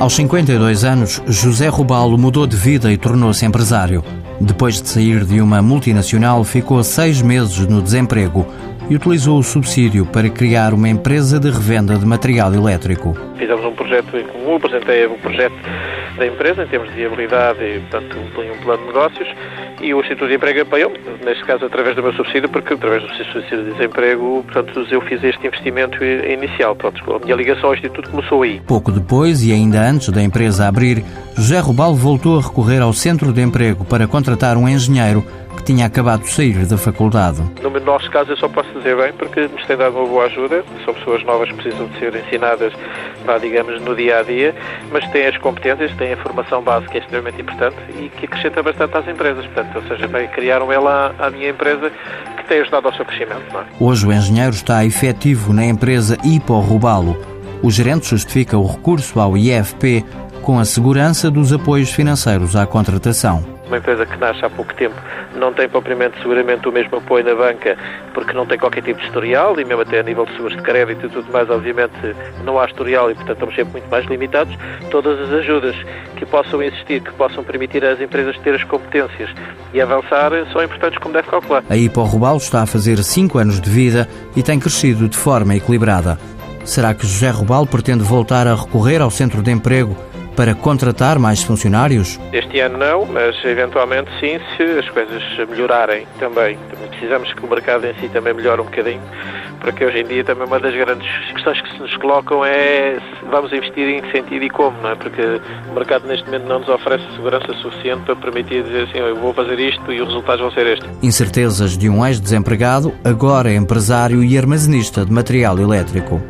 Aos 52 anos, José Rubalo mudou de vida e tornou-se empresário. Depois de sair de uma multinacional, ficou seis meses no desemprego e utilizou o subsídio para criar uma empresa de revenda de material elétrico. Fizemos um projeto em comum, apresentei o projeto da empresa em termos de viabilidade e, portanto, um plano de negócios e o Instituto de Emprego apoiou neste caso através do meu subsídio, porque através do subsídio de desemprego, portanto, eu fiz este investimento inicial. Pronto, a minha ligação ao Instituto começou aí. Pouco depois e ainda antes da empresa abrir, José Rubal voltou a recorrer ao Centro de Emprego para contratar um engenheiro que tinha acabado de sair da faculdade. No nosso caso, eu só posso dizer bem porque nos tem dado uma boa ajuda. São pessoas novas que precisam de ser ensinadas, digamos, no dia a dia, mas têm as competências, têm a formação base que é extremamente importante e que acrescenta bastante às empresas. Portanto, ou seja, bem, criaram ela à minha empresa que tem ajudado ao seu crescimento. É? Hoje o engenheiro está efetivo na empresa Ipo Rubalo. O gerente justifica o recurso ao IFP com a segurança dos apoios financeiros à contratação uma empresa que nasce há pouco tempo não tem propriamente seguramente o mesmo apoio na banca porque não tem qualquer tipo de historial e mesmo até a nível de seguros de crédito e tudo mais, obviamente não há historial e portanto estamos sempre muito mais limitados. Todas as ajudas que possam existir, que possam permitir às empresas ter as competências e avançar são importantes como deve calcular. A Ipo Rubalo está a fazer 5 anos de vida e tem crescido de forma equilibrada. Será que José Rubal pretende voltar a recorrer ao centro de emprego para contratar mais funcionários? Este ano não, mas eventualmente sim, se as coisas melhorarem também. também precisamos que o mercado em si também melhore um bocadinho, porque hoje em dia também uma das grandes questões que se nos colocam é se vamos investir em que sentido e como, não é? Porque o mercado neste momento não nos oferece segurança suficiente para permitir dizer assim, eu vou fazer isto e os resultados vão ser estes. Incertezas de um ex-desempregado, agora empresário e armazenista de material elétrico.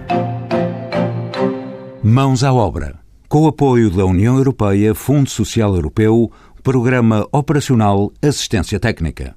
Mãos à obra com apoio da União Europeia, Fundo Social Europeu, Programa Operacional Assistência Técnica.